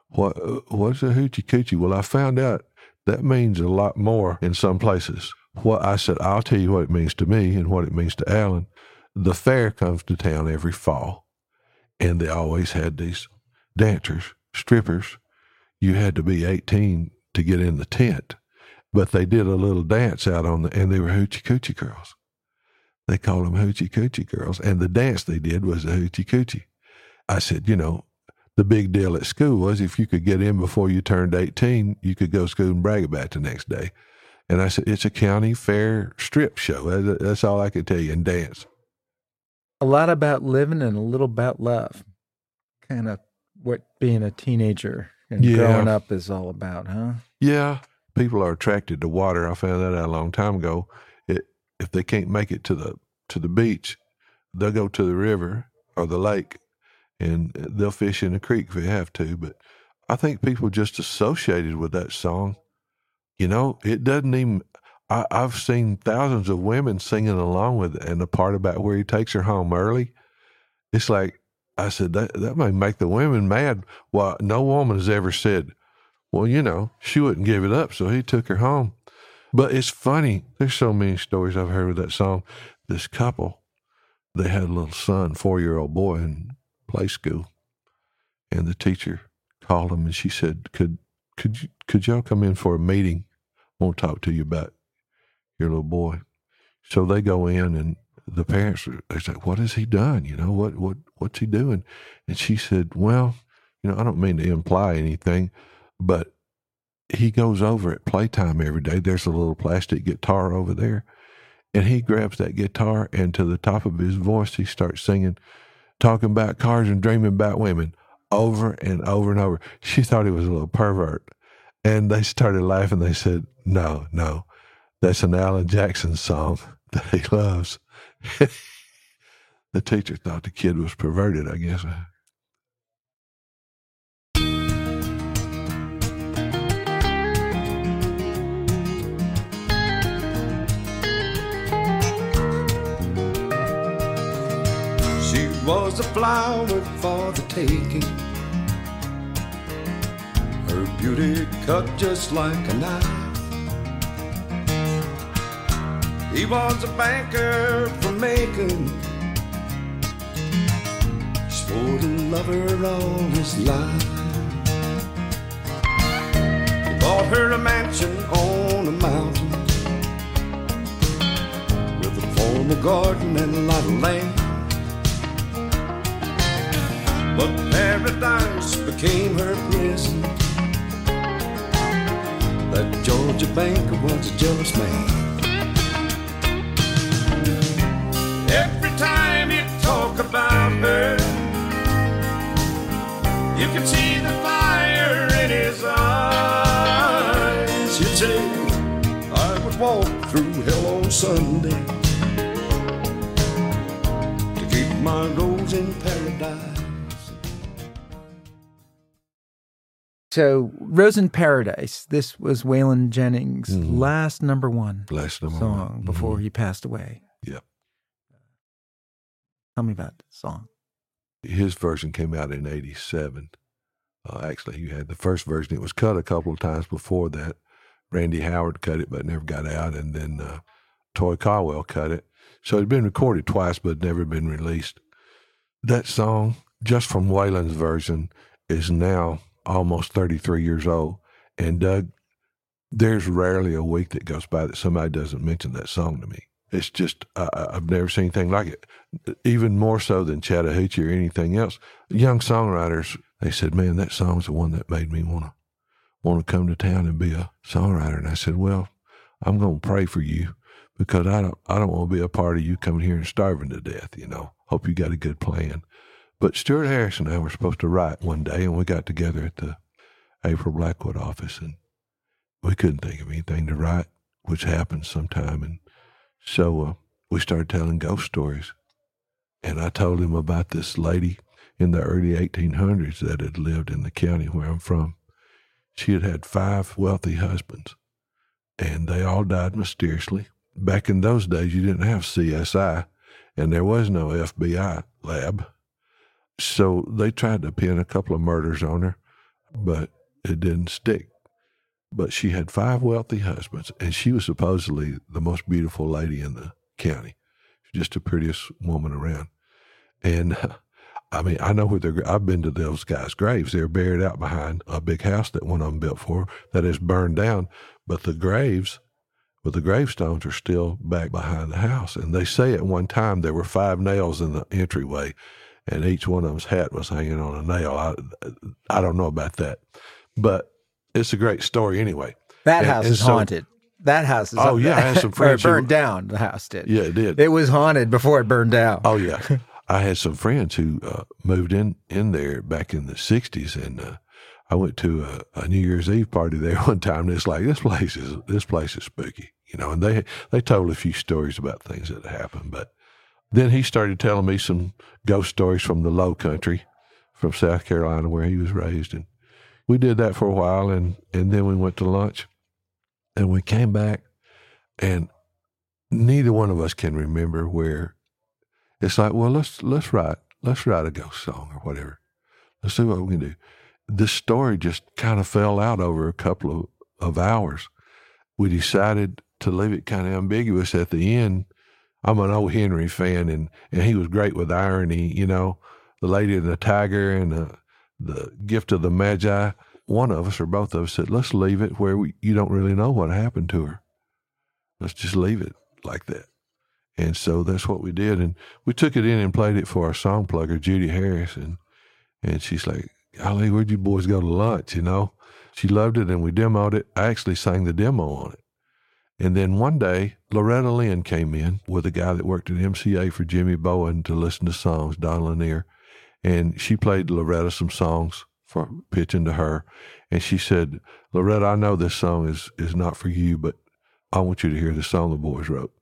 what, uh, What's a hoochie coochie? Well, I found out that means a lot more in some places. What I said, I'll tell you what it means to me and what it means to Alan. The fair comes to town every fall, and they always had these dancers, strippers, you had to be 18 to get in the tent. But they did a little dance out on the, and they were hoochie coochie girls. They called them hoochie coochie girls. And the dance they did was a hoochie coochie. I said, you know, the big deal at school was if you could get in before you turned 18, you could go to school and brag about it the next day. And I said, it's a county fair strip show. That's all I could tell you, and dance. A lot about living and a little about love. Kind of what being a teenager and yeah. growing up is all about, huh? Yeah, people are attracted to water. I found that out a long time ago. It, if they can't make it to the to the beach, they'll go to the river or the lake, and they'll fish in the creek if they have to. But I think people just associated with that song. You know, it doesn't even. I, I've seen thousands of women singing along with it, and the part about where he takes her home early. It's like I said, that, that may make the women mad. Well, no woman has ever said, well, you know, she wouldn't give it up, so he took her home. But it's funny. There's so many stories I've heard with that song. This couple, they had a little son, four year old boy in play school. and the teacher called him and she said, "Could could you could y'all come in for a meeting? I want to talk to you about your little boy." So they go in and the parents are they say, "What has he done? You know what what what's he doing?" And she said, "Well, you know, I don't mean to imply anything, but he goes over at playtime every day. There's a little plastic guitar over there." And he grabs that guitar and to the top of his voice, he starts singing, talking about cars and dreaming about women over and over and over. She thought he was a little pervert. And they started laughing. They said, No, no, that's an Alan Jackson song that he loves. the teacher thought the kid was perverted, I guess. She was a flower for the taking. Her beauty cut just like a knife. He was a banker from Macon. Swore to love her all his life. He bought her a mansion on a mountain with a formal garden and a lot of land. But paradise became her prison. That Georgia banker was a jealous man. You can see the fire in his eyes. You'd say, I would walk through hell on Sunday to keep my rose in paradise. So, Rose in Paradise. This was Waylon Jennings' Mhm. last number one Bless them. song before he passed away. Yep. Tell me about the song. his version came out in 87. Uh, actually, you had the first version. It was cut a couple of times before that. Randy Howard cut it, but never got out. And then uh, Toy Caldwell cut it. So it'd been recorded twice, but never been released. That song, just from Waylon's version, is now almost 33 years old. And Doug, there's rarely a week that goes by that somebody doesn't mention that song to me. It's just, I- I've never seen anything like it even more so than Chattahoochee or anything else. Young songwriters, they said, "Man, that song's the one that made me want to want to come to town and be a songwriter." And I said, "Well, I'm going to pray for you because I don't I don't want to be a part of you coming here and starving to death. You know, hope you got a good plan." But Stewart Harris and I were supposed to write one day, and we got together at the April Blackwood office, and we couldn't think of anything to write, which happens sometime, and so uh, we started telling ghost stories. And I told him about this lady in the early 1800s that had lived in the county where I'm from. She had had five wealthy husbands, and they all died mysteriously. Back in those days, you didn't have CSI, and there was no FBI lab. So they tried to pin a couple of murders on her, but it didn't stick. But she had five wealthy husbands, and she was supposedly the most beautiful lady in the county. Just the prettiest woman around. And I mean, I know where they're, I've been to those guys' graves. They're buried out behind a big house that one of them built for that is burned down. But the graves, but the gravestones are still back behind the house. And they say at one time there were five nails in the entryway, and each one of them's hat was hanging on a nail. I, I don't know about that, but it's a great story anyway. That And- house and is so- haunted. That house is Oh, yeah, I had some Or it friends who- burned down. The house did. Yeah, it did. It was haunted before it burned down. Oh yeah, I had some friends who uh, moved in in there back in the '60s, and uh, I went to a, a New Year's Eve party there one time. And it's like this place is this place is spooky, you know. And they they told a few stories about things that happened, but then he started telling me some ghost stories from the Low Country, from South Carolina where he was raised, and we did that for a while, and and then we went to lunch, and we came back, and neither one of us can remember where it's like, well, let's let's write let's write a ghost song or whatever. Let's see what we can do. This story just kind of fell out over a couple of, of hours. We decided to leave it kind of ambiguous at the end. I'm an O. Henry fan, and and he was great with irony. You know, the lady and the tiger, and the the gift of the Magi, one of us or both of us said, let's leave it where we, you don't really know what happened to her. Let's just leave it like that. And so that's what we did. And we took it in and played it for our song plugger, Judy Harris. And, and she's like, Golly, where'd you boys go to lunch? You know, she loved it and we demoed it. I actually sang the demo on it. And then one day, Loretta Lynn came in with a guy that worked at MCA for Jimmy Bowen to listen to songs, Don Lanier. And she played Loretta some songs for pitching to her. And she said, Loretta, I know this song is, is not for you, but I want you to hear the song the boys wrote.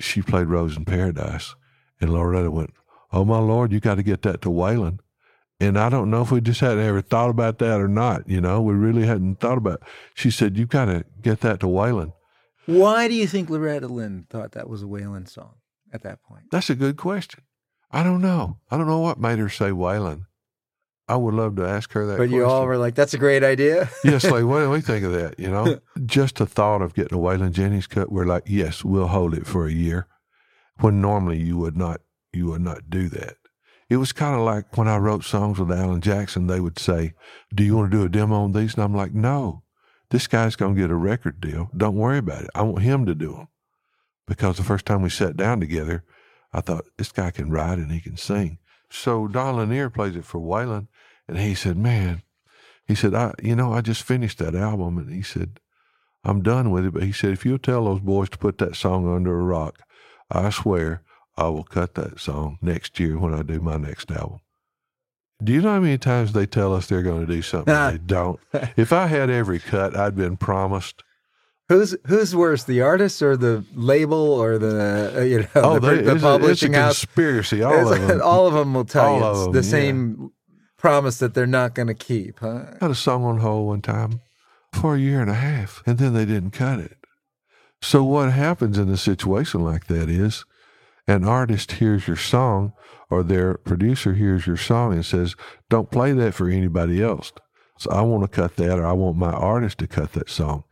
She played Rose in Paradise. And Loretta went, Oh, my Lord, you got to get that to Waylon. And I don't know if we just hadn't ever thought about that or not. You know, we really hadn't thought about it. She said, You've got to get that to Waylon. Why do you think Loretta Lynn thought that was a Waylon song at that point? That's a good question. I don't know. I don't know what made her say Waylon. I would love to ask her that. But question. you all were like, "That's a great idea." yes, like what do we think of that? You know, just the thought of getting a Waylon Jennings cut, we're like, yes, we'll hold it for a year, when normally you would not, you would not do that. It was kind of like when I wrote songs with Alan Jackson, they would say, "Do you want to do a demo on these?" And I'm like, "No, this guy's going to get a record deal. Don't worry about it. I want him to do them." Because the first time we sat down together, I thought this guy can write and he can sing. So Don Lanier plays it for Waylon, and he said, "Man," he said, "I, you know, I just finished that album," and he said, "I'm done with it." But he said, "If you'll tell those boys to put that song under a rock, I swear I will cut that song next year when I do my next album." Do you know how many times they tell us they're going to do something and they don't? If I had every cut I'd been promised, Who's who's worse, the artist or the label or the uh, you know oh, the, they, the publishing a, it's a conspiracy. All of them. all of them will tell All you it's the yeah. same promise that they're not going to keep. Huh? I had a song on hold one time for a year and a half, and then they didn't cut it. So what happens in a situation like that is an artist hears your song or their producer hears your song and says, Don't play that for anybody else. So I want to cut that or I want my artist to cut that song.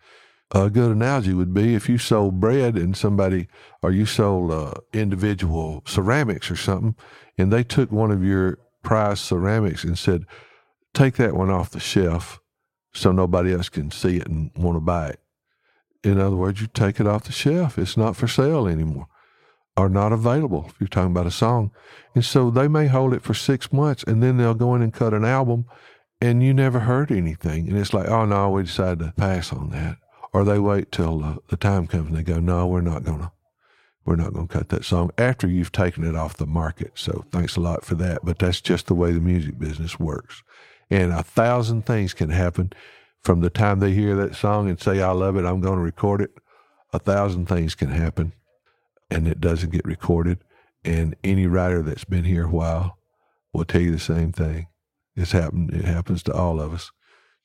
A good analogy would be if you sold bread and somebody, or you sold uh, individual ceramics or something, and they took one of your prized ceramics and said, Take that one off the shelf so nobody else can see it and want to buy it. In other words, you take it off the shelf. It's not for sale anymore or not available if you're talking about a song. And so they may hold it for six months and then they'll go in and cut an album and you never heard anything. And it's like, oh no, we decided to pass on that. Or they wait till uh, the time comes and they go, no, we're not going to. We're not going to cut that song after you've taken it off the market. So thanks a lot for that. But that's just the way the music business works. And a thousand things can happen from the time they hear that song and say, I love it, I'm going to record it. A thousand things can happen and it doesn't get recorded. And any writer that's been here a while will tell you the same thing. It's happened. It happens to all of us.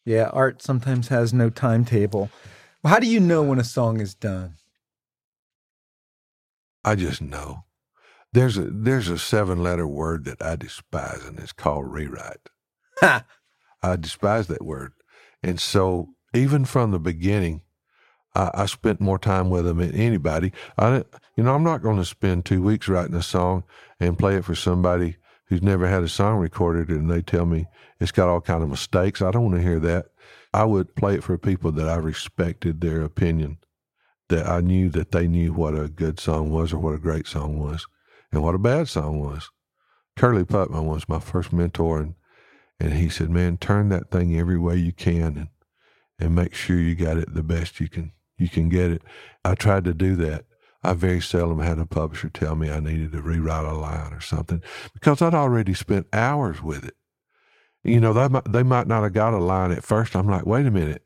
Yeah, art sometimes has no timetable. How do you know when a song is done? I just know. There's a there's a seven letter word that I despise, and it's called rewrite. Ha! I despise that word, and so even from the beginning, I, I spent more time with them than anybody. I, you know, I'm not going to spend two weeks writing a song and play it for somebody who's never had a song recorded, and they tell me it's got all kind of mistakes. I don't want to hear that. I would play it for people that I respected their opinion, that I knew that they knew what a good song was or what a great song was, and what a bad song was. Curly Putman was my first mentor, and and he said, "Man, turn that thing every way you can, and and make sure you got it the best you can you can get it." I tried to do that. I very seldom had a publisher tell me I needed to rewrite a line or something because I'd already spent hours with it. You know, they might, they might not have got a line at first. I'm like, wait a minute.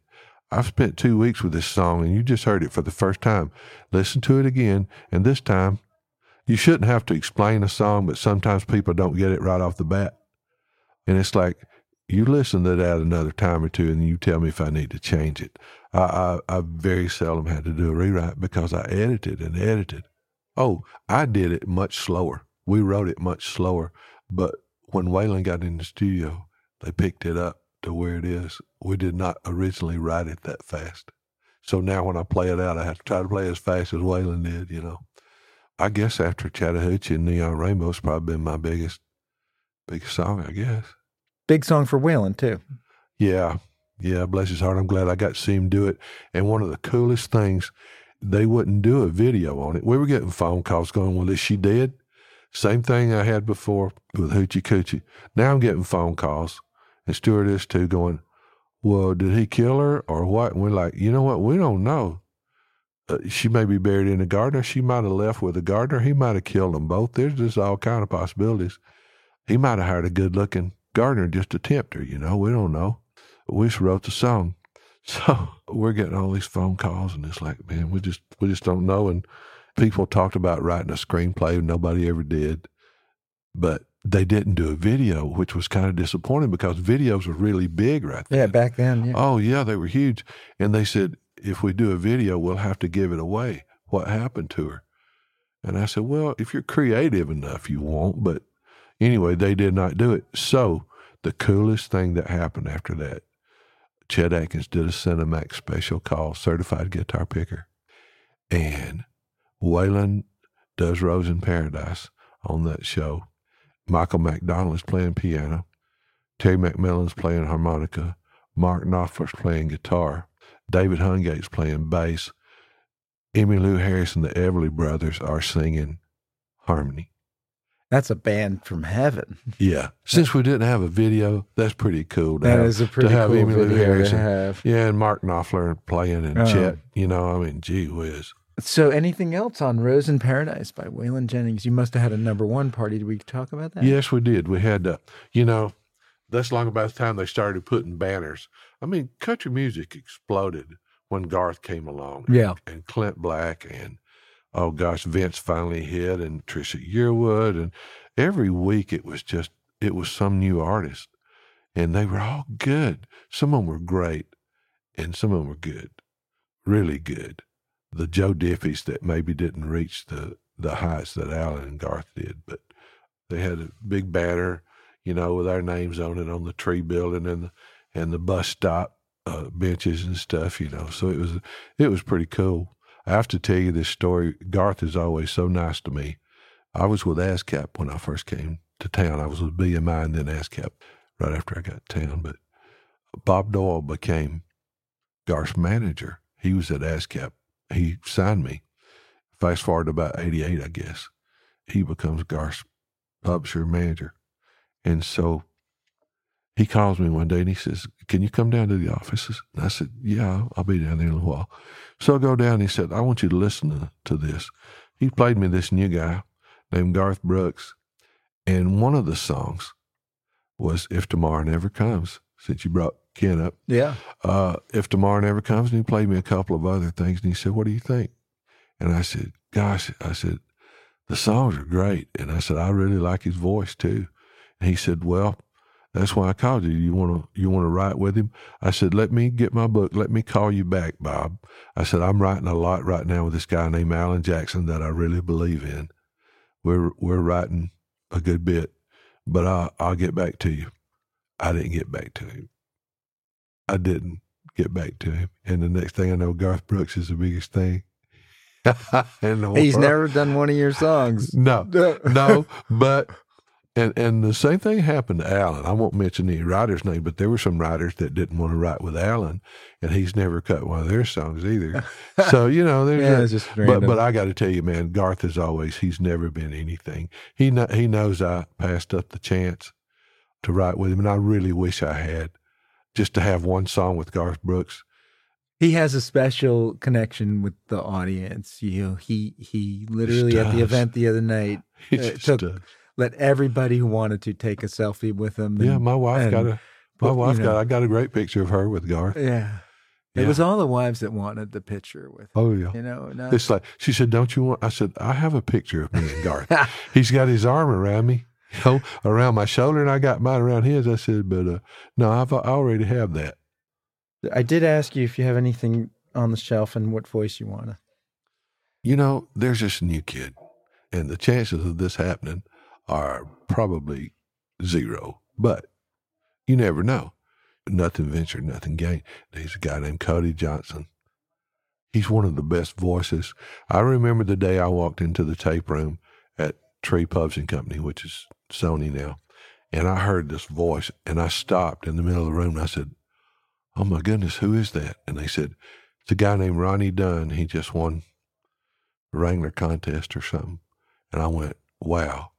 I've spent two weeks with this song and you just heard it for the first time. Listen to it again. And this time, you shouldn't have to explain a song, but sometimes people don't get it right off the bat. And it's like, you listen to that another time or two and you tell me if I need to change it. I, I, I very seldom had to do a rewrite because I edited and edited. Oh, I did it much slower. We wrote it much slower. But when Waylon got in the studio, they picked it up to where it is. We did not originally write it that fast. So now when I play it out, I have to try to play as fast as Waylon did, you know. I guess after Chattahoochee and Neon Rainbow's probably been my biggest, biggest song, I guess. Big song for Waylon too. Yeah, yeah, bless his heart. I'm glad I got to see him do it. And one of the coolest things, they wouldn't do a video on it. We were getting phone calls going, Well, is she dead? Same thing I had before with Hoochie Coochie. Now I'm getting phone calls and stewardess too going, Well, did he kill her or what? And we're like, You know what? We don't know. Uh, she may be buried in the garden, or she might have left with the gardener. He might have killed them both. There's just all kind of possibilities. He might have hired a good looking gardener just to tempt her, you know. We don't know. We just wrote the song. So we're getting all these phone calls and it's like, man, we just we just don't know. And people talked about writing a screenplay, nobody ever did. But they didn't do a video, which was kind of disappointing because videos were really big right Yeah, back then. Yeah. Oh yeah, they were huge. And they said, if we do a video, we'll have to give it away. What happened to her? And I said, well, if you're creative enough, you won't. But anyway, they did not do it. So the coolest thing that happened after that, Chet Atkins did a Cinemax special called Certified Guitar Picker. And Waylon does Rose in Paradise on that show. Michael McDonald is playing piano. Terry McMillan's playing harmonica. Mark Knopfler's playing guitar. David Hungate's playing bass. Emmylou Harris and the Everly Brothers are singing harmony. That's a band from heaven. Yeah. Since we didn't have a video, that's pretty cool. To That have, is a pretty to have cool Emmylou video Harris to have. Yeah, and Mark Knopfler playing and Oh. Uh-huh. Chet. You know, I mean, gee whiz. So, anything else on Rose in Paradise by Waylon Jennings? You must have had a number one party. Did we talk about that? Yes, we did. We had, uh, you know, that's long about the time they started putting banners. I mean, country music exploded when Garth came along. Yeah. And Clint Black and, oh gosh, Vince finally hit and Trisha Yearwood. And every week it was just, it was some new artist. And they were all good. Some of them were great and some of them were good, really good. The Joe Diffies that maybe didn't reach the, the heights that Alan and Garth did, but they had a big banner, you know, with our names on it on the tree building and the, and the bus stop uh, benches and stuff, you know. So it was it was pretty cool. I have to tell you this story. Garth is always so nice to me. I was with ASCAP when I first came to town. I was with BMI and then ASCAP right after I got to town. But Bob Doyle became Garth's manager. He was at ASCAP. He signed me. Fast forward to about 88, I guess. He becomes Garth's publisher manager. And so he calls me one day and he says, Can you come down to the offices? And I said, Yeah, I'll be down there in a while. So I go down and he said, I want you to listen to, to this. He played me this new guy named Garth Brooks. And one of the songs was If Tomorrow Never Comes, since you brought Ken up. Yeah. Uh, if Tomorrow Never Comes, and he played me a couple of other things. And he said, What do you think? And I said, Gosh, I said, the songs are great. And I said, I really like his voice too. And he said, Well, that's why I called you. You want to you want to write with him? I said, let me get my book. Let me call you back, Bob. I said, I'm writing a lot right now with this guy named Alan Jackson that I really believe in. We're we're writing a good bit, but I I'll get back to you. I didn't get back to him. I didn't get back to him, and the next thing I know, Garth Brooks is the biggest thing. He's world. never done one of your songs. No, no, but and and the same thing happened to Alan. I won't mention any writer's name, but there were some writers that didn't want to write with Alan, and he's never cut one of their songs either. so you know, there's Yeah, a- just but random. but I got to tell you, man, Garth is always he's never been anything. He kno- he knows I passed up the chance to write with him, and I really wish I had just to have one song with Garth Brooks. He has a special connection with the audience. You know, he he literally at the event the other night uh, took does. let everybody who wanted to take a selfie with him. Yeah, my wife got a my but, you wife know- got I got a great picture of her with Garth. Yeah. It was all the wives that wanted the picture with him. Oh yeah. You know, not, It's like she said, "Don't you want?" I said, "I have a picture of me and Garth. He's got his arm around me, you know, around my shoulder, and I got mine around his." I said, "But uh, no, I've, I already have that." I did ask you if you have anything on the shelf and what voice you want to. You know, there's this new kid, and the chances of this happening are probably zero. But you never know. Nothing ventured, nothing gained. There's a guy named Cody Johnson. He's one of the best voices. I remember the day I walked into the tape room at Tree Pubs and Company, which is Sony now, and I heard this voice, and I stopped in the middle of the room. And I said, "Oh my goodness, who is that?" And they said, "It's a guy named Ronnie Dunn. He just won the Wrangler contest or something." And I went, "Wow,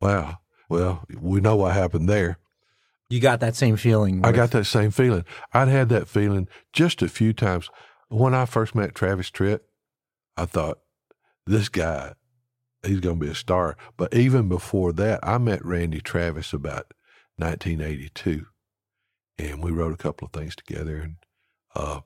wow." Well, we know what happened there. You got that same feeling. I got that same feeling. I'd had that feeling just a few times. When I first met Travis Tritt, I thought, this guy, he's going to be a star. But even before that, I met Randy Travis about 1982, and we wrote a couple of things together. And uh,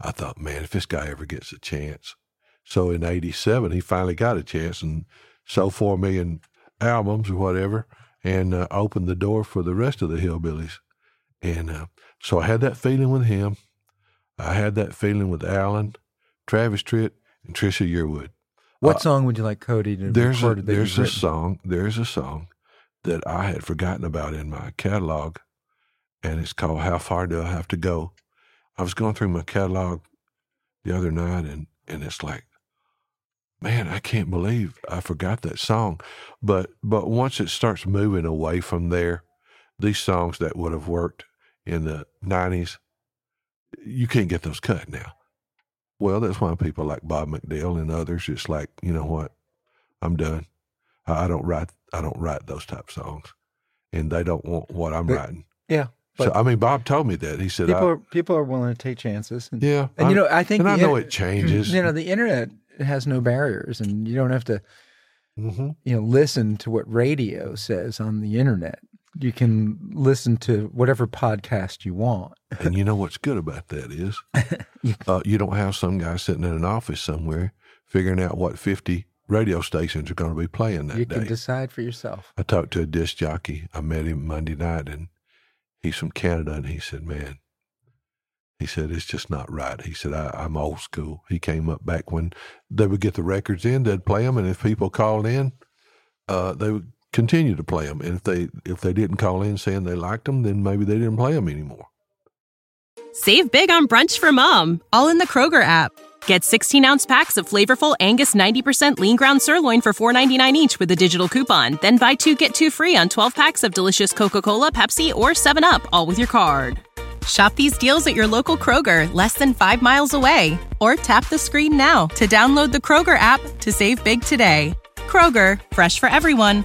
I thought, man, if this guy ever gets a chance. So in 87, he finally got a chance and sold 4 million albums or whatever and uh, opened the door for the rest of the hillbillies. And uh, so I had that feeling with him. I had that feeling with Alan, Travis Tritt, and Trisha Yearwood. What uh, song would you like Cody to There's record that there's a song there's a song that I had forgotten about in my catalog, and it's called "How Far Do I Have to Go." I was going through my catalog the other night, and and it's like, man, I can't believe I forgot that song. But but once it starts moving away from there, these songs that would have worked in the '90s, you can't get those cut now. Well, that's why people like Bob McDill and others. It's like, you know what, I'm done. I, I don't write. I don't write those type songs, and they don't want what I'm But- writing. Yeah, So I mean, Bob told me that. He said, people are people are willing to take chances. And, "Yeah." and you know, I think and I know in- it changes. You know, the internet has no barriers, and you don't have to hmm you know listen to what radio says on the internet. You can listen to whatever podcast you want. And you know what's good about that is, uh, you don't have some guy sitting in an office somewhere figuring out what fifty radio stations are going to be playing that you day. can decide for yourself. I talked to a disc jockey. I met him Monday night, and he's from Canada. And he said, "Man, he said it's just not right." He said, I, "I'm old school." He came up back when they would get the records in, they'd play them, and if people called in, uh, they would continue to play them. And if they if they didn't call in saying they liked them, then maybe they didn't play them anymore. Save big on brunch for mom, all in the Kroger app. Get 16 ounce packs of flavorful Angus 90% lean ground sirloin for $4.99 each with a digital coupon. Then buy two get two free on 12 packs of delicious Coca Cola, Pepsi, or 7UP, all with your card. Shop these deals at your local Kroger, less than five miles away. Or tap the screen now to download the Kroger app to save big today. Kroger, fresh for everyone.